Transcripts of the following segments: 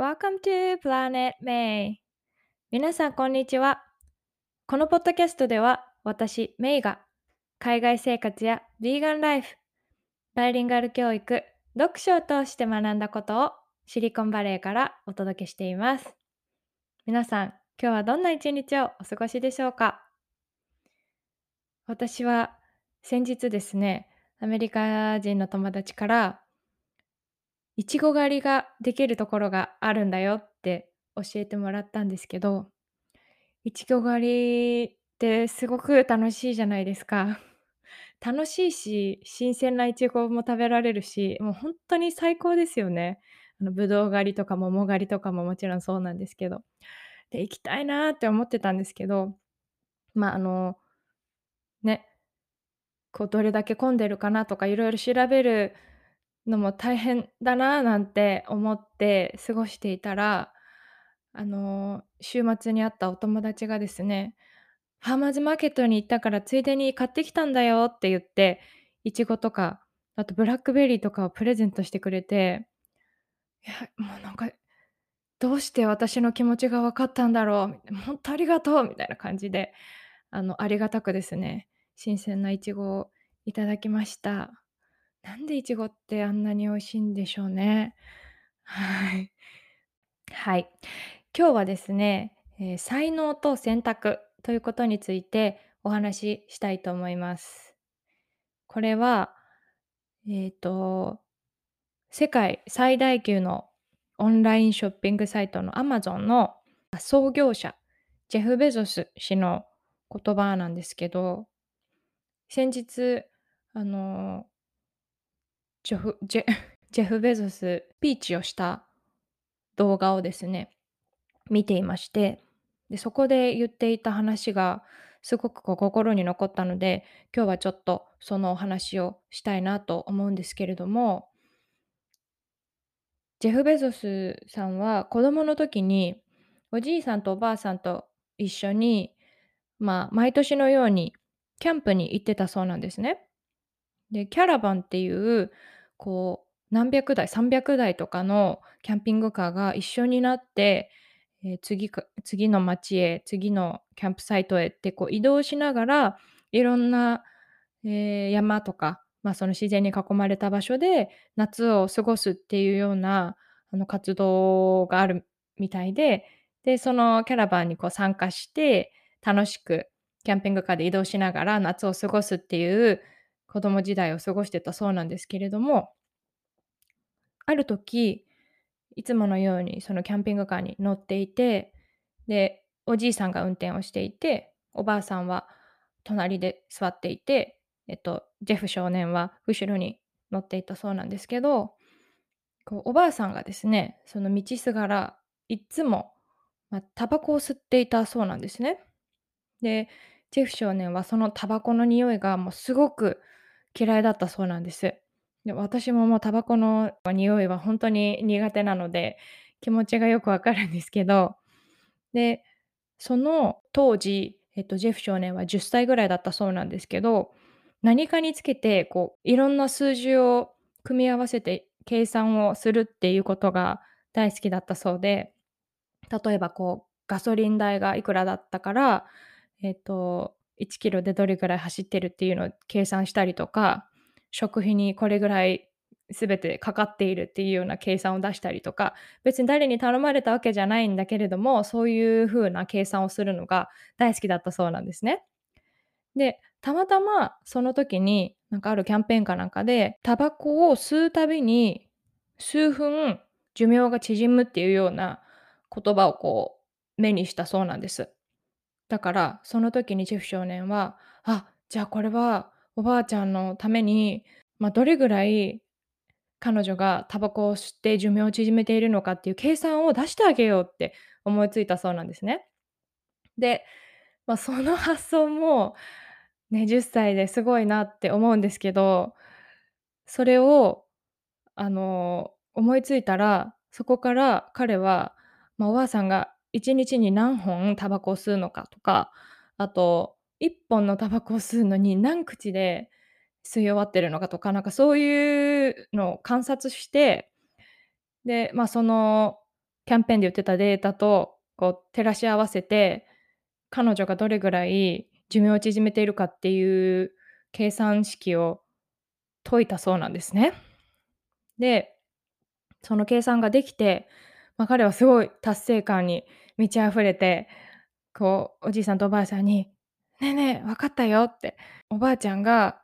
Welcome to Planet May. 皆さんこんにちは。このポッドキャストでは私メイが海外生活やヴィーガンライフバイリンガル教育読書を通して学んだことをシリコンバレーからお届けしています。皆さん今日はどんな一日をお過ごしでしょうか？私は先日ですねアメリカ人の友達からいちご狩りができるところがあるんだよって教えてもらったんですけど、いちご狩りってすごく楽しいじゃないですか。楽しいし、新鮮ないちごも食べられるし、もうほんとに最高ですよね。あの、ぶどう狩りとか桃狩りとかももちろんそうなんですけど。で、行きたいなって思ってたんですけど、ま、ああの、ね、こうどれだけ混んでるかなとか色々調べるのも大変だななんて思って過ごしていたら、あの、週末に会ったお友達がですね、「ファーマーズマーケットに行ったからついでに買ってきたんだよ」って言って、いちごとか、あとブラックベリーとかをプレゼントしてくれて、いや、もうなんか、どうして私の気持ちが分かったんだろう、みたいな、「ほんとありがとう」みたいな感じで、あの、ありがたくですね、新鮮ないちごをいただきました。なんでいちごってあんなに美味しいんでしょうね。はい。はい。今日はですね、え、才能と選択ということについてお話ししたいと思います。これは、えっと、世界最大級のオンラインショッピングサイトのアマゾンの創業者、ジェフ・ベゾス氏の言葉なんですけど、先日、あのジョフジェジェフ・ ベゾス、ピーチをした動画をですね、見ていまして、で、そこで言っていた話がすごくこう心に残ったので、今日はちょっとそのお話をしたいなと思うんですけれどもジェフ・ベゾスさんは子供の時におじいさんとおばあさんと一緒に、まあ、毎年のようにキャンプに行ってたそうなんですね。で、キャラバンっていう、こう、何百台、300台とかのキャンピングカーが一緒になって、え、次か次の町へ、次のキャンプサイトへってこう移動しながら、いろんな、ええ、山とか、ま、その自然に囲まれた場所で夏を過ごすっていうような、あの、活動があるみたいで、で、そのキャラバンにこう参加して、楽しくキャンピングカーで移動しながら夏を過ごすっていう子供時代を過ごしてたそうなんですけれどもある時、いつものようにそのキャンピングカーに乗っていて、で、おじいさんが運転をしていて、おばあさんは隣で座っていて、えっと、ジェフ少年は後ろに乗っていたそうなんですけど、こう、おばあさんがですね、その道すがらいつも、ま、タバコを吸っていたそうなんですね。で、ジェフ少年はそのタバコの匂いがもうすごく嫌いだったそうなんです。で、私ももうタバコの匂いはほんとに苦手なので、気持ちがよくわかるんですけど、で、その当時、えっと、ジェフ少年は10歳ぐらいだったそうなんですけど、何かにつけてこういろんな数字を組み合わせて計算をするっていうことが大好きだったそうで、例えばこうガソリン代がいくらだったから、えっと、1キロでどれぐらい走ってるっていうのを計算したりとか、食費にこれぐらい全てかかっているっていうような計算を出したりとか、別に誰に頼まれたわけじゃないんだけれども、そういう風な計算をするのが大好きだったそうなんですね。で、たまたまその時に、なんかあるキャンペーンかなんかで、タバコを吸うたびに数分寿命が縮むっていうような言葉をこう目にしたそうなんです。だから、その時にジェフ少年は、あ、じゃあこれはおばあちゃんのために、ま、どれぐらい彼女がタバコを吸って寿命を縮めているのかっていう計算を出してあげようって思いついたそうなんですね。で、まあ、その発想も、ね、10歳ですごいなって思うんですけど、それを、あの、思いついたら、そこから彼は、ま、おばあさんが1日に何本タバコを吸うのかとか、あと1本のタバコを吸うのに何口で吸い終わってるのかとか、なんかそういうのを観察して、で、まあ、そのキャンペーンで言ってたデータと、こう照らし合わせて、彼女がどれぐらい寿命を縮めているかっていう計算式を解いたそうなんですね。で、その計算ができて、まあ、彼はすごい達成感に満ち溢れて、こうおじいさんとおばあさんに「ねえねえ、分かったよ」って、おばあちゃんが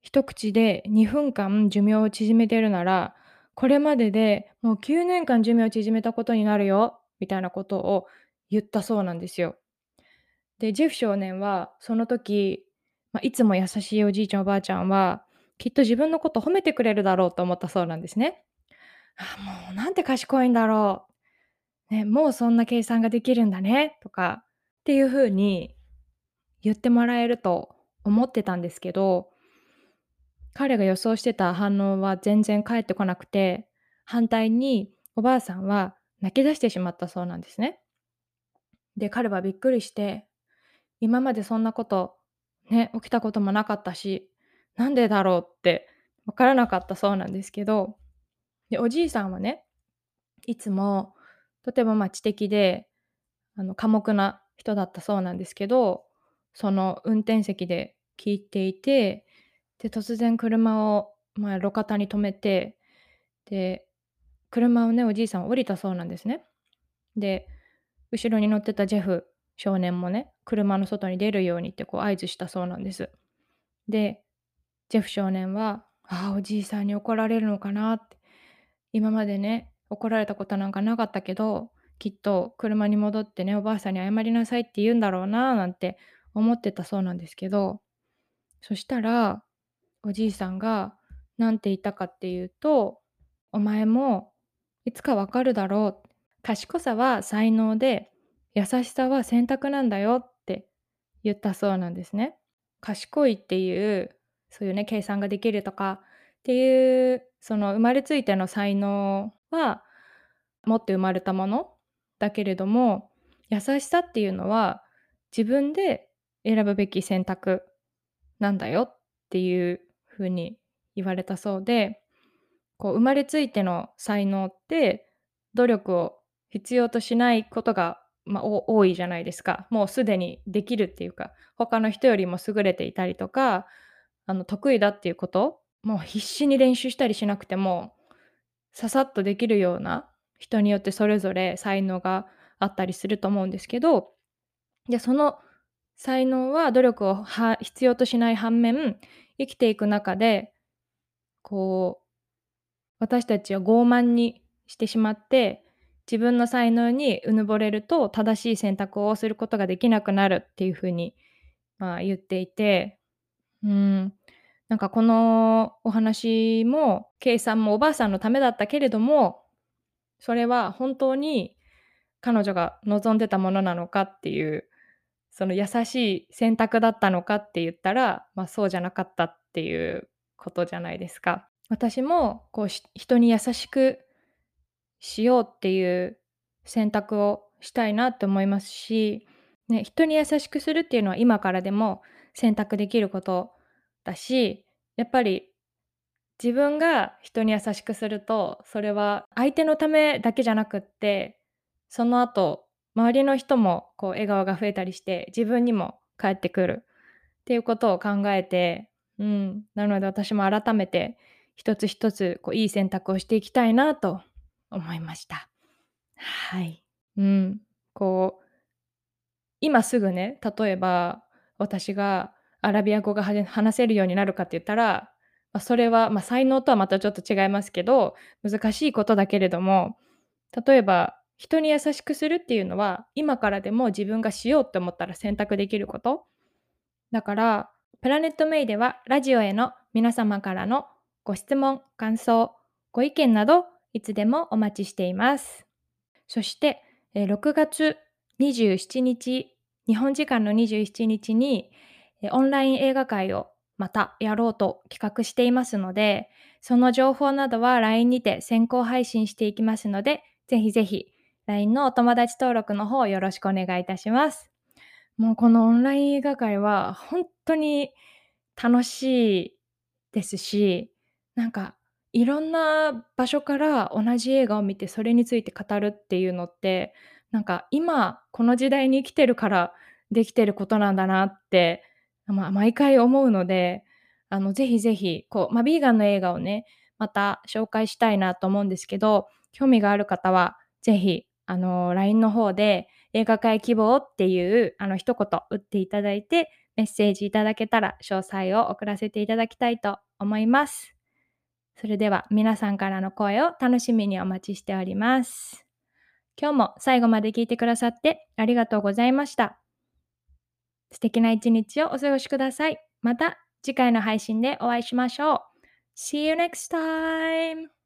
一口で2分間寿命を縮めてるなら、これまででもう9年間寿命を縮めたことになるよみたいなことを言ったそうなんですよ。で、ジェフ少年はその時、まあ、いつも優しいおじいちゃんおばあちゃんは、きっと自分のこと褒めてくれるだろうと思ったそうなんですね。あ、もうなんて賢いんだろう。ね、もうそんな計算ができるんだねとかっていう風に言ってもらえると思ってたんですけど、彼が予想してた反応は全然返ってこなくて、反対におばあさんは泣き出してしまったそうなんですね。で、彼はびっくりして、今までそんなことね、起きたこともなかったし、なんでだろうってわからなかったそうなんですけど、で、おじいさんはね、いつもとてもまあ知的で、あの寡黙な人だったそうなんですけど、その運転席で聞いていて、で、突然車を、まあ、路肩に止めて、で、車をね、おじいさん降りたそうなんですね。で、後ろに乗ってたジェフ少年もね、車の外に出るようにってこう合図したそうなんです。で、ジェフ少年は、ああ、おじいさんに怒られるのかなって、今までね、怒られたことなんかなかったけど、きっと車に戻ってね、おばあさんに謝りなさいって言うんだろうななんて思ってたそうなんですけど、そしたら、おじいさんが何て言ったかっていうと、お前もいつかわかるだろう。賢さは才能で、優しさは選択なんだよって言ったそうなんですね。賢いっていう、そういうね、計算ができるとかっていう、その生まれついての才能は持って生まれたものだけれども、優しさっていうのは自分で選ぶべき選択なんだよっていう風に言われたそうで、こう生まれついての才能って努力を必要としないことが、まあ、多いじゃないですか。もうすでにできるっていうか、他の人よりも優れていたりとか、あの得意だっていうこと、もう必死に練習したりしなくても、ささっとできるような人によってそれぞれ才能があったりすると思うんですけど、でその才能は努力を必要としない反面、生きていく中で、こう、私たちは傲慢にしてしまって、自分の才能にうぬぼれると正しい選択をすることができなくなるっていうふうに、まあ、言っていて、うん、なんかこのお話も計算もおばあさんのためだったけれどもそれは本当に彼女が望んでたものなのかっていうその優しい選択だったのかって言ったら、まあ、そうじゃなかったっていうことじゃないですか。私もこう人に優しくしようっていう選択をしたいなって思いますし、ね、人に優しくするっていうのは今からでも選択できることだしやっぱり自分が人に優しくするとそれは相手のためだけじゃなくってその後周りの人もこう笑顔が増えたりして自分にも返ってくるっていうことを考えて、うん、なので私も改めて一つ一つこういい選択をしていきたいなと思いました。はい。うん。こう、今すぐね、例えば私がアラビア語が話せるようになるかって言ったら、まあ、それは、まあ、才能とはまたちょっと違いますけど、難しいことだけれども、例えば人に優しくするっていうのは、今からでも自分がしようって思ったら選択できること。だから、プラネットメイではラジオへの皆様からのご質問、感想、ご意見などいつでもお待ちしています。そして、6月27日、日本時間の27日にオンライン映画会をまたやろうと企画していますので、その情報などは LINE にて先行配信していきますので、ぜひぜひ LINE のお友達登録の方よろしくお願いいたします。もうこのオンライン映画会は本当に楽しいですし、なんかいろんな場所から同じ映画を見て、それについて語るっていうのって、なんか今この時代に生きてるからできてることなんだなって、まあ毎回思うので、あの、ぜひぜひ、こう、ま、ビーガンの映画をね、また紹介したいなと思うんですけど、興味がある方はぜひ、あの、LINE の方で映画界希望っていう、あの、一言打っていただいて、メッセージいただけたら詳細を送らせていただきたいと思います。それでは皆さんからの声を楽しみにお待ちしております。今日も最後まで聞いてくださってありがとうございました。素敵な一日をお過ごしください。また次回の配信でお会いしましょう。See you next time!